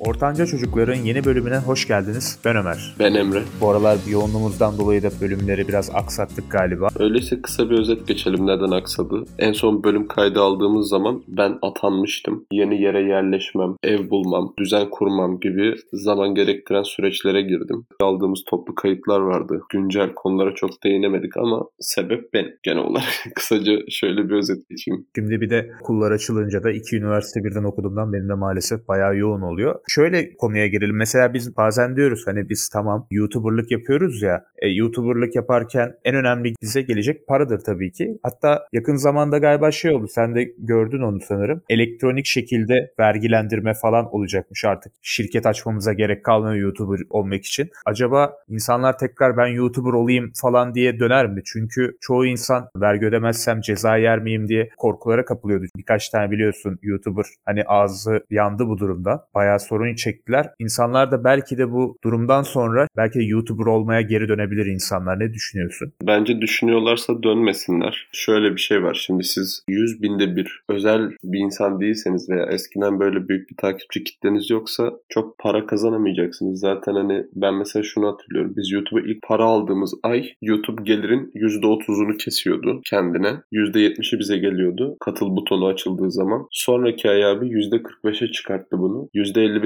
Ortanca Çocukların yeni bölümüne hoş geldiniz. Ben Ömer. Ben Emre. Bu aralar bir yoğunluğumuzdan dolayı da bölümleri biraz aksattık galiba. Öyleyse kısa bir özet geçelim neden aksadı. En son bölüm kaydı aldığımız zaman ben atanmıştım. Yeni yere yerleşmem, ev bulmam, düzen kurmam gibi zaman gerektiren süreçlere girdim. Aldığımız toplu kayıtlar vardı. Güncel konulara çok değinemedik ama sebep ben genel olarak. Kısaca şöyle bir özet geçeyim. Şimdi bir de okullar açılınca da iki üniversite birden okuduğumdan benim de maalesef bayağı yoğun oluyor. Şöyle konuya girelim. Mesela biz bazen diyoruz hani biz tamam YouTuber'lık yapıyoruz ya. E, YouTuber'lık yaparken en önemli bize gelecek paradır tabii ki. Hatta yakın zamanda galiba şey oldu. Sen de gördün onu sanırım. Elektronik şekilde vergilendirme falan olacakmış artık. Şirket açmamıza gerek kalmıyor YouTuber olmak için. Acaba insanlar tekrar ben YouTuber olayım falan diye döner mi? Çünkü çoğu insan vergi ödemezsem ceza yer miyim diye korkulara kapılıyordu. Birkaç tane biliyorsun YouTuber hani ağzı yandı bu durumda. Bayağı sorun çektiler. İnsanlar da belki de bu durumdan sonra belki de YouTuber olmaya geri dönebilir insanlar. Ne düşünüyorsun? Bence düşünüyorlarsa dönmesinler. Şöyle bir şey var. Şimdi siz 100 binde bir özel bir insan değilseniz veya eskiden böyle büyük bir takipçi kitleniz yoksa çok para kazanamayacaksınız. Zaten hani ben mesela şunu hatırlıyorum. Biz YouTube'a ilk para aldığımız ay YouTube gelirin %30'unu kesiyordu kendine. %70'i bize geliyordu. Katıl butonu açıldığı zaman. Sonraki ay abi %45'e çıkarttı bunu.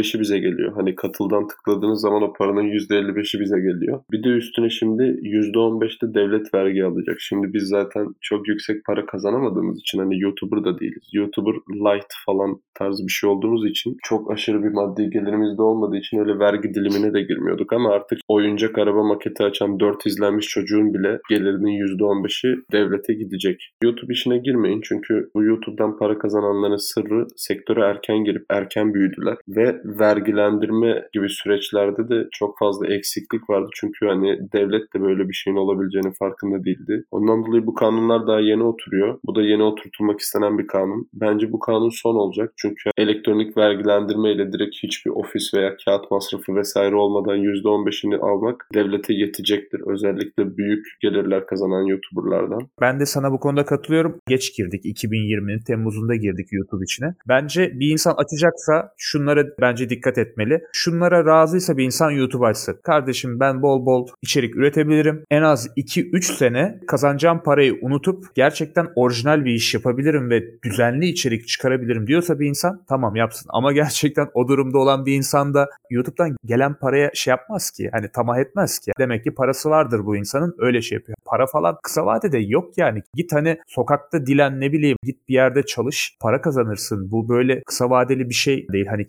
%55'i bize geliyor. Hani katıldan tıkladığınız zaman o paranın %55'i bize geliyor. Bir de üstüne şimdi %15'te devlet vergi alacak. Şimdi biz zaten çok yüksek para kazanamadığımız için hani YouTuber da değiliz. YouTuber light falan tarz bir şey olduğumuz için çok aşırı bir maddi gelirimiz de olmadığı için öyle vergi dilimine de girmiyorduk ama artık oyuncak araba maketi açan 4 izlenmiş çocuğun bile gelirinin %15'i devlete gidecek. YouTube işine girmeyin çünkü bu YouTube'dan para kazananların sırrı sektöre erken girip erken büyüdüler ve vergilendirme gibi süreçlerde de çok fazla eksiklik vardı çünkü hani devlet de böyle bir şeyin olabileceğini farkında değildi. Ondan dolayı bu kanunlar daha yeni oturuyor. Bu da yeni oturtulmak istenen bir kanun. Bence bu kanun son olacak çünkü elektronik vergilendirme ile direkt hiçbir ofis veya kağıt masrafı vesaire olmadan %15'ini almak devlete yetecektir. Özellikle büyük gelirler kazanan YouTuber'lardan. Ben de sana bu konuda katılıyorum. Geç girdik. 2020'nin Temmuz'unda girdik YouTube içine. Bence bir insan açacaksa şunlara bence dikkat etmeli. Şunlara razıysa bir insan YouTube açsın. Kardeşim ben bol bol içerik üretebilirim. En az 2-3 sene kazanacağım parayı unutup gerçekten orijinal bir iş yapabilirim ve düzenli içerik çıkarabilirim diyorsa bir insan tamam yapsın. Ama gerçekten o durumda olan bir insan da YouTube'dan gelen paraya şey yapmaz ki. Hani tamah etmez ki. Demek ki parası vardır bu insanın öyle şey yapıyor. Para falan kısa vadede yok yani. Git hani sokakta dilen ne bileyim git bir yerde çalış para kazanırsın. Bu böyle kısa vadeli bir şey değil. Hani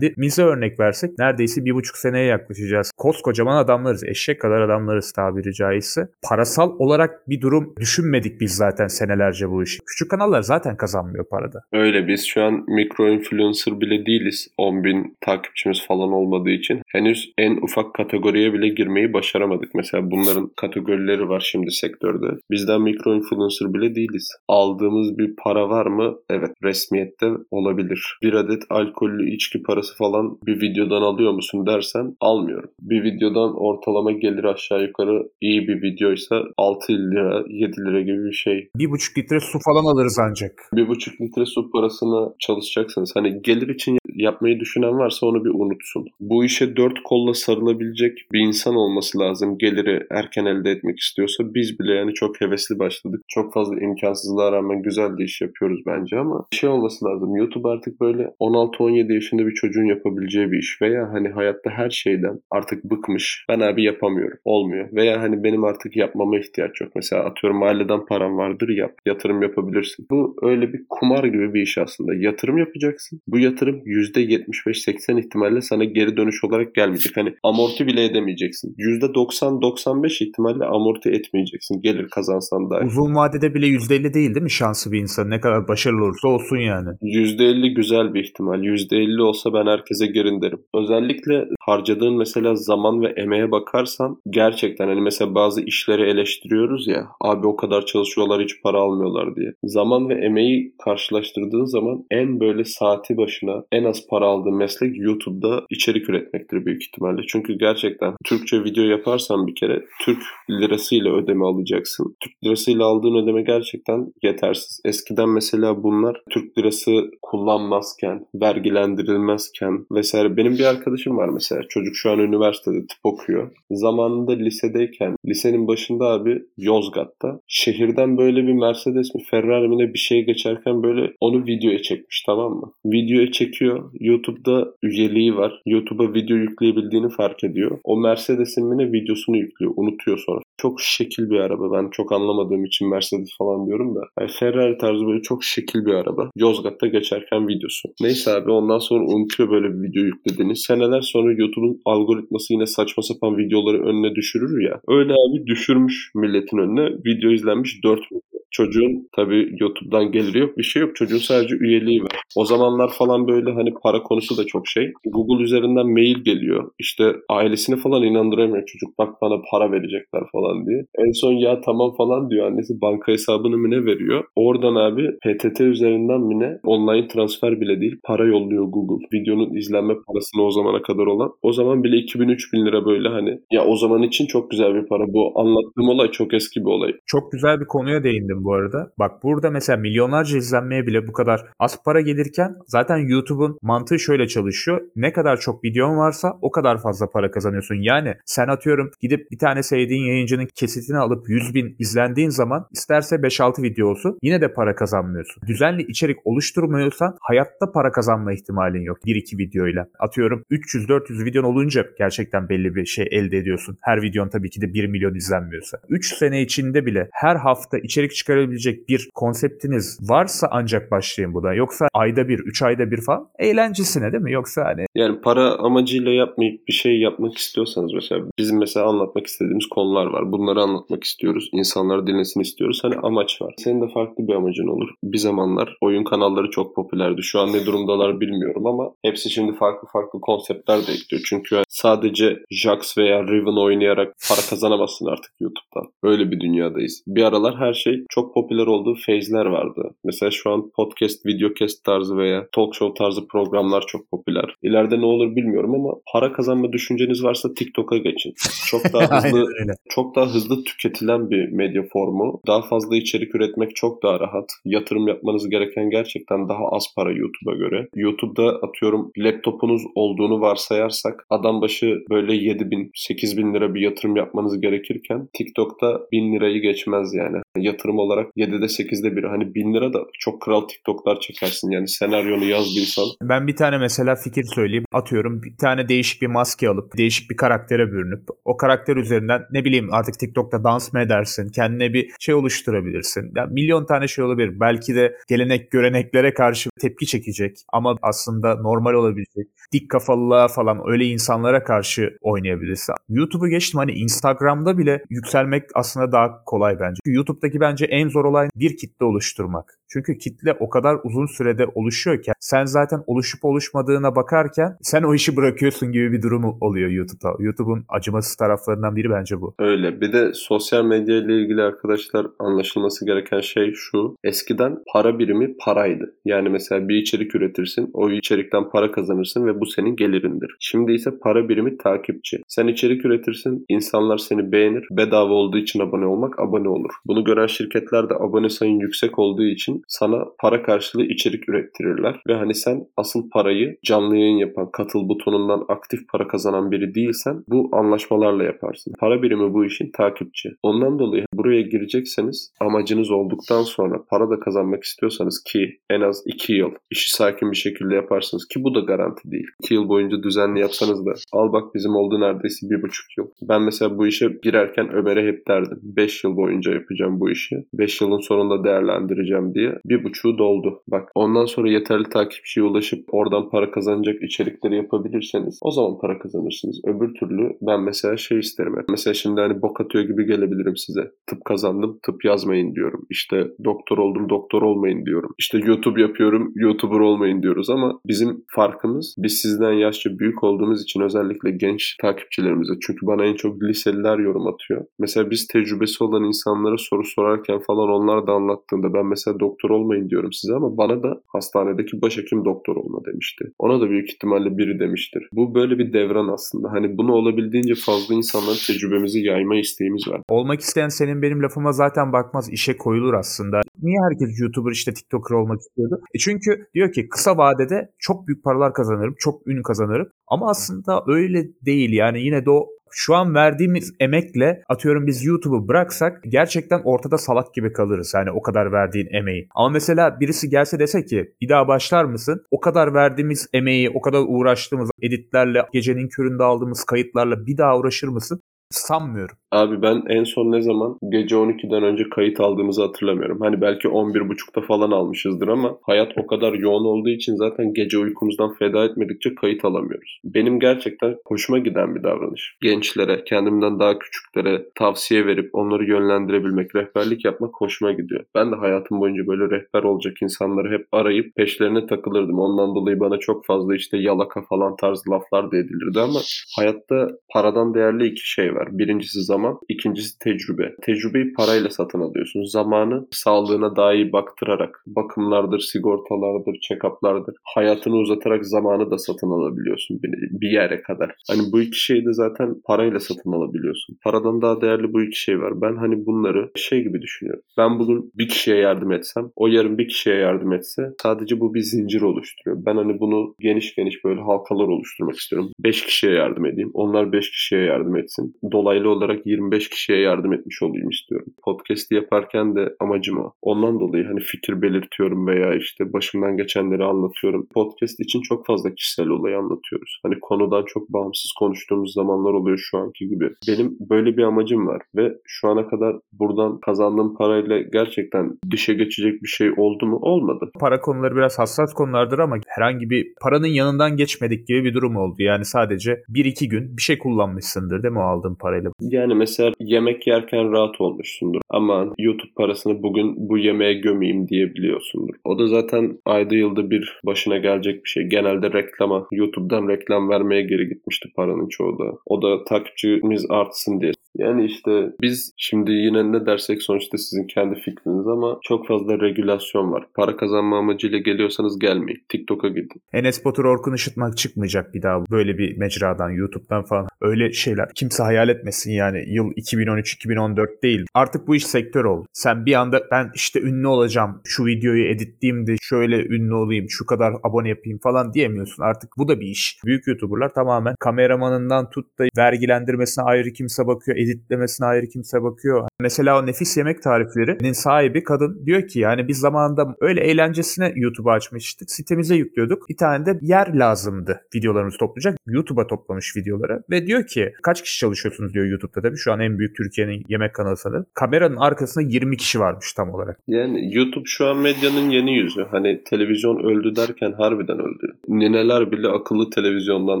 kendimize örnek versek neredeyse bir buçuk seneye yaklaşacağız. Koskocaman adamlarız. Eşek kadar adamlarız tabiri caizse. Parasal olarak bir durum düşünmedik biz zaten senelerce bu işi. Küçük kanallar zaten kazanmıyor parada. Öyle biz şu an mikro influencer bile değiliz. 10 bin takipçimiz falan olmadığı için. Henüz en ufak kategoriye bile girmeyi başaramadık. Mesela bunların kategorileri var şimdi sektörde. Bizden mikro influencer bile değiliz. Aldığımız bir para var mı? Evet resmiyette olabilir. Bir adet alkollü içki parası falan bir videodan alıyor musun dersen almıyorum. Bir videodan ortalama gelir aşağı yukarı iyi bir videoysa 6 lira 7 lira gibi bir şey. Bir buçuk litre su falan alırız ancak. Bir buçuk litre su parasına çalışacaksınız. Hani gelir için yapmayı düşünen varsa onu bir unutsun. Bu işe dört kolla sarılabilecek bir insan olması lazım. Geliri erken elde etmek istiyorsa biz bile yani çok hevesli başladık. Çok fazla imkansızlığa rağmen güzel de iş yapıyoruz bence ama şey olması lazım. YouTube artık böyle 16-17 yaşında bir çocuğun yapabileceği bir iş veya hani hayatta her şeyden artık bıkmış. Ben abi yapamıyorum. Olmuyor. Veya hani benim artık yapmama ihtiyaç yok. Mesela atıyorum mahalleden param vardır yap. Yatırım yapabilirsin. Bu öyle bir kumar gibi bir iş aslında. Yatırım yapacaksın. Bu yatırım %75-80 ihtimalle sana geri dönüş olarak gelmeyecek. Hani amorti bile edemeyeceksin. %90-95 ihtimalle amorti etmeyeceksin. Gelir kazansan dahi. Uzun vadede bile %50 değil değil mi şansı bir insan? Ne kadar başarılı olursa olsun yani. %50 güzel bir ihtimal. %50 olsa ben herkese girin derim. Özellikle harcadığın mesela zaman ve emeğe bakarsan gerçekten hani mesela bazı işleri eleştiriyoruz ya abi o kadar çalışıyorlar hiç para almıyorlar diye. Zaman ve emeği karşılaştırdığın zaman en böyle saati başına en az para aldığı meslek YouTube'da içerik üretmektir büyük ihtimalle. Çünkü gerçekten Türkçe video yaparsan bir kere Türk lirasıyla ödeme alacaksın. Türk lirasıyla aldığın ödeme gerçekten yetersiz. Eskiden mesela bunlar Türk lirası kullanmazken, vergilendirilmezken vesaire. Benim bir arkadaşım var mesela. Çocuk şu an üniversitede tıp okuyor. Zamanında lisedeyken lisenin başında abi Yozgat'ta şehirden böyle bir Mercedes mi Ferrari mi ne bir şey geçerken böyle onu videoya çekmiş tamam mı? Videoya çekiyor. YouTube'da üyeliği var. YouTube'a video yükleyebildiğini fark ediyor. O Mercedes'in mi ne videosunu yüklüyor. Unutuyor sonra. Çok şekil bir araba. Ben çok anlamadığım için Mercedes falan diyorum da. Yani Ferrari tarzı böyle çok şekil bir araba. Yozgat'ta geçerken videosu. Neyse abi ondan sonra unutuyor böyle video yüklediğini. Seneler sonra YouTube'un algoritması yine saçma sapan videoları önüne düşürür ya. Öyle abi düşürmüş milletin önüne. Video izlenmiş 4 milyon. Çocuğun tabii YouTube'dan geliri yok bir şey yok. Çocuğun sadece üyeliği var. O zamanlar falan böyle hani para konusu da çok şey. Google üzerinden mail geliyor. İşte ailesini falan inandıramıyor çocuk. Bak bana para verecekler falan diye. En son ya tamam falan diyor. Annesi banka hesabını mı ne veriyor. Oradan abi PTT üzerinden mi ne online transfer bile değil. Para yolluyor Google. Videonun izlenme parasını o zamana kadar olan. O zaman bile 2000-3000 lira böyle hani. Ya o zaman için çok güzel bir para. Bu anlattığım olay çok eski bir olay. Çok güzel bir konuya değindim bu arada. Bak burada mesela milyonlarca izlenmeye bile bu kadar az para gelirken zaten YouTube'un mantığı şöyle çalışıyor. Ne kadar çok videon varsa o kadar fazla para kazanıyorsun. Yani sen atıyorum gidip bir tane sevdiğin yayıncının kesitini alıp 100 bin izlendiğin zaman isterse 5-6 video olsun yine de para kazanmıyorsun. Düzenli içerik oluşturmuyorsan hayatta para kazanma ihtimalin yok 1-2 videoyla. Atıyorum 300-400 videon olunca gerçekten belli bir şey elde ediyorsun. Her videon tabii ki de 1 milyon izlenmiyorsa. 3 sene içinde bile her hafta içerik çıkarabilecek bir konseptiniz varsa ancak başlayın buna. Yoksa ayda bir, 3 ayda bir falan eğlencesine değil mi? Yoksa hani Yani para amacıyla yapmayıp bir şey yapmak istiyorsanız mesela bizim mesela anlatmak istediğimiz konular var. Bunları anlatmak istiyoruz. İnsanlar dinlesin istiyoruz. Hani amaç var. Senin de farklı bir amacın olur. Bir zamanlar oyun kanalları çok popülerdi. Şu an ne durumdalar bilmiyorum ama hepsi şimdi farklı farklı konseptler de ekliyor. Çünkü sadece Jax veya Riven oynayarak para kazanamazsın artık YouTube'dan. Öyle bir dünyadayız. Bir aralar her şey çok popüler olduğu phase'ler vardı. Mesela şu an podcast, videocast tarzı veya talk show tarzı programlar çok popüler. İleride ne olur bilmiyorum ama para kazanma düşünceniz varsa TikTok'a geçin. Çok daha hızlı çok daha hızlı tüketilen bir medya formu. Daha fazla içerik üretmek çok daha rahat. Yatırım yapmanız gereken gerçekten daha az para YouTube'a göre. YouTube'da atıyorum laptopunuz olduğunu varsayarsak adam başı böyle 7 bin 8 bin lira bir yatırım yapmanız gerekirken TikTok'ta 1000 lirayı geçmez yani. Yatırım olarak 7'de 8'de biri. Hani 1000 lira da çok kral TikTok'lar çekersin yani senaryonu yazdıysan. Ben bir tane mesela fikir söyleyeyim. Atıyorum bir tane değişik bir maske alıp değişik bir karaktere bürünüp o karakter üzerinden ne bileyim artık TikTok'ta dans mı edersin? Kendine bir şey oluşturabilirsin. Ya milyon tane şey olabilir. Belki de gelenek göreneklere karşı tepki çekecek ama aslında normal olabilecek. Dik kafalılığa falan öyle insanlara karşı oynayabilirsin. YouTube'u geçtim hani Instagram'da bile yükselmek aslında daha kolay bence. YouTube'daki bence en zor olay bir kitle oluşturmak. Çünkü kitle o kadar uzun sürede oluşuyor ki sen zaten oluşup oluşmadığına bakarken sen o işi bırakıyorsun gibi bir durum oluyor YouTube'da. YouTube'un acımasız taraflarından biri bence bu. Öyle. Bir de sosyal medya ile ilgili arkadaşlar anlaşılması gereken şey şu. Eskiden para birimi paraydı. Yani mesela bir içerik üretirsin, o içerikten para kazanırsın ve bu senin gelirindir. Şimdi ise para birimi takipçi. Sen içerik üretirsin, insanlar seni beğenir. Bedava olduğu için abone olmak abone olur. Bunu gören şirketler de abone sayın yüksek olduğu için sana para karşılığı içerik ürettirirler. Ve hani sen asıl parayı canlı yayın yapan, katıl butonundan aktif para kazanan biri değilsen bu anlaşmalarla yaparsın. Para birimi bu işin takipçi. Ondan dolayı buraya girecekseniz amacınız olduktan sonra para da kazanmak istiyorsanız ki en az 2 yıl işi sakin bir şekilde yaparsınız ki bu da garanti değil. 2 yıl boyunca düzenli yapsanız da al bak bizim oldu neredeyse 1,5 yıl. Ben mesela bu işe girerken Ömer'e hep derdim. 5 yıl boyunca yapacağım bu işi. 5 yılın sonunda değerlendireceğim diye. Bir buçuğu doldu. Bak ondan sonra yeterli takipçiye ulaşıp oradan para kazanacak içerikleri yapabilirseniz o zaman para kazanırsınız. Öbür türlü ben mesela şey isterim. Mesela şimdi hani bok atıyor gibi gelebilirim size. Tıp kazandım tıp yazmayın diyorum. İşte doktor oldum doktor olmayın diyorum. İşte YouTube yapıyorum YouTuber olmayın diyoruz ama bizim farkımız biz sizden yaşça büyük olduğumuz için özellikle genç takipçilerimize çünkü bana en çok liseliler yorum atıyor. Mesela biz tecrübesi olan insanlara soru sorarken falan onlar da anlattığında ben mesela doktor olmayın diyorum size ama bana da hastanedeki başhekim doktor olma demişti. Ona da büyük ihtimalle biri demiştir. Bu böyle bir devran aslında. Hani bunu olabildiğince fazla insanların tecrübemizi yayma isteğimiz var. Olmak isteyen senin benim lafıma zaten bakmaz işe koyulur aslında. Niye herkes YouTuber işte TikToker olmak istiyordu? E çünkü diyor ki kısa vadede çok büyük paralar kazanırım, çok ün kazanırım. Ama aslında öyle değil yani yine de o şu an verdiğimiz emekle atıyorum biz YouTube'u bıraksak gerçekten ortada salak gibi kalırız. Yani o kadar verdiğin emeği. Ama mesela birisi gelse dese ki bir daha başlar mısın? O kadar verdiğimiz emeği, o kadar uğraştığımız editlerle, gecenin köründe aldığımız kayıtlarla bir daha uğraşır mısın? Sanmıyorum. Abi ben en son ne zaman gece 12'den önce kayıt aldığımızı hatırlamıyorum. Hani belki 11.30'da falan almışızdır ama hayat o kadar yoğun olduğu için zaten gece uykumuzdan feda etmedikçe kayıt alamıyoruz. Benim gerçekten hoşuma giden bir davranış. Gençlere, kendimden daha küçüklere tavsiye verip onları yönlendirebilmek, rehberlik yapmak hoşuma gidiyor. Ben de hayatım boyunca böyle rehber olacak insanları hep arayıp peşlerine takılırdım. Ondan dolayı bana çok fazla işte yalaka falan tarzı laflar da edilirdi ama hayatta paradan değerli iki şey var. Birincisi zaman zaman. İkincisi tecrübe. Tecrübeyi parayla satın alıyorsun. Zamanı sağlığına daha iyi baktırarak, bakımlardır, sigortalardır, check-up'lardır. Hayatını uzatarak zamanı da satın alabiliyorsun bir yere kadar. Hani bu iki şeyi de zaten parayla satın alabiliyorsun. Paradan daha değerli bu iki şey var. Ben hani bunları şey gibi düşünüyorum. Ben bugün bir kişiye yardım etsem, o yarın bir kişiye yardım etse sadece bu bir zincir oluşturuyor. Ben hani bunu geniş geniş böyle halkalar oluşturmak istiyorum. 5 kişiye yardım edeyim. Onlar 5 kişiye yardım etsin. Dolaylı olarak 25 kişiye yardım etmiş olayım istiyorum. Podcast'i yaparken de amacım o. Ondan dolayı hani fikir belirtiyorum veya işte başımdan geçenleri anlatıyorum. Podcast için çok fazla kişisel olayı anlatıyoruz. Hani konudan çok bağımsız konuştuğumuz zamanlar oluyor şu anki gibi. Benim böyle bir amacım var ve şu ana kadar buradan kazandığım parayla gerçekten dışa geçecek bir şey oldu mu? Olmadı. Para konuları biraz hassas konulardır ama herhangi bir paranın yanından geçmedik gibi bir durum oldu. Yani sadece 1-2 gün bir şey kullanmışsındır değil mi o aldığın parayla? Yani mesela yemek yerken rahat olmuşsundur. Ama YouTube parasını bugün bu yemeğe gömeyim diyebiliyorsundur. O da zaten ayda yılda bir başına gelecek bir şey. Genelde reklama, YouTube'dan reklam vermeye geri gitmişti paranın çoğu da. O da takipçimiz artsın diye. Yani işte biz şimdi yine ne dersek sonuçta sizin kendi fikriniz ama çok fazla regülasyon var. Para kazanma amacıyla geliyorsanız gelmeyin. TikTok'a gidin. Enes Batur Orkun Işıtmak çıkmayacak bir daha böyle bir mecradan, YouTube'dan falan. Öyle şeyler kimse hayal etmesin yani. Yıl 2013-2014 değil. Artık bu iş sektör oldu. Sen bir anda ben işte ünlü olacağım. Şu videoyu editleyeyim de şöyle ünlü olayım. Şu kadar abone yapayım falan diyemiyorsun. Artık bu da bir iş. Büyük YouTuber'lar tamamen kameramanından tut da vergilendirmesine ayrı kimse bakıyor. Editlemesine ayrı kimse bakıyor. Mesela o nefis yemek tariflerinin sahibi kadın diyor ki yani biz zamanında öyle eğlencesine YouTube'u açmıştık. Sitemize yüklüyorduk. Bir tane de yer lazımdı videolarımızı toplayacak. YouTube'a toplamış videoları ve diyor ki kaç kişi çalışıyorsunuz diyor YouTube'da tabii. Şu an en büyük Türkiye'nin yemek kanalı sanırım. Kameranın arkasında 20 kişi varmış tam olarak. Yani YouTube şu an medyanın yeni yüzü. Hani televizyon öldü derken harbiden öldü. Nineler bile akıllı televizyondan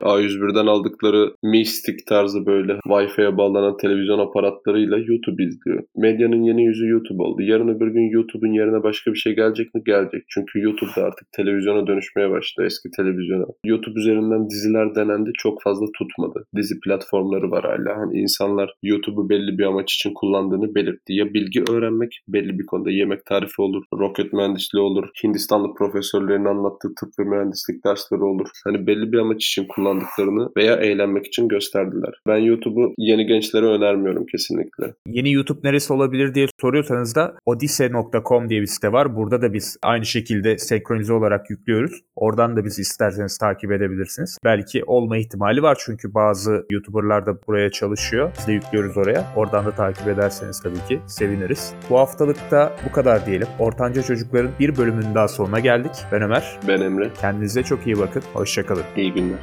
A101'den aldıkları Mi Stick tarzı böyle Wi-Fi'ye bağlanan televizyon aparatlarıyla YouTube izliyor. Medyanın yeni yüzü YouTube oldu. Yarın öbür gün YouTube'un yerine başka bir şey gelecek mi? Gelecek. Çünkü YouTube da artık televizyona dönüşmeye başladı eski televizyona. YouTube üzerinden diziler denendi çok fazla tutmadı. Dizi platformları var hala. Hani insanlar YouTube'u belli bir amaç için kullandığını belirtti. Ya bilgi öğrenmek belli bir konuda yemek tarifi olur, roket mühendisliği olur, Hindistanlı profesörlerin anlattığı tıp ve mühendislik dersleri olur. Hani belli bir amaç için kullandıklarını veya eğlenmek için gösterdiler. Ben YouTube'u yeni gençlere önermiyorum kesinlikle. Yeni YouTube neresi olabilir diye soruyorsanız da odise.com diye bir site var. Burada da biz aynı şekilde senkronize olarak yüklüyoruz. Oradan da bizi isterseniz takip edebilirsiniz. Belki olma ihtimali var çünkü bazı YouTuber'lar da buraya çalışıyor. Biz de yüklüyoruz oraya. Oradan da takip ederseniz tabii ki seviniriz. Bu haftalıkta bu kadar diyelim. Ortanca Çocukların bir bölümünün daha sonuna geldik. Ben Ömer. Ben Emre. Kendinize çok iyi bakın. Hoşçakalın. İyi günler.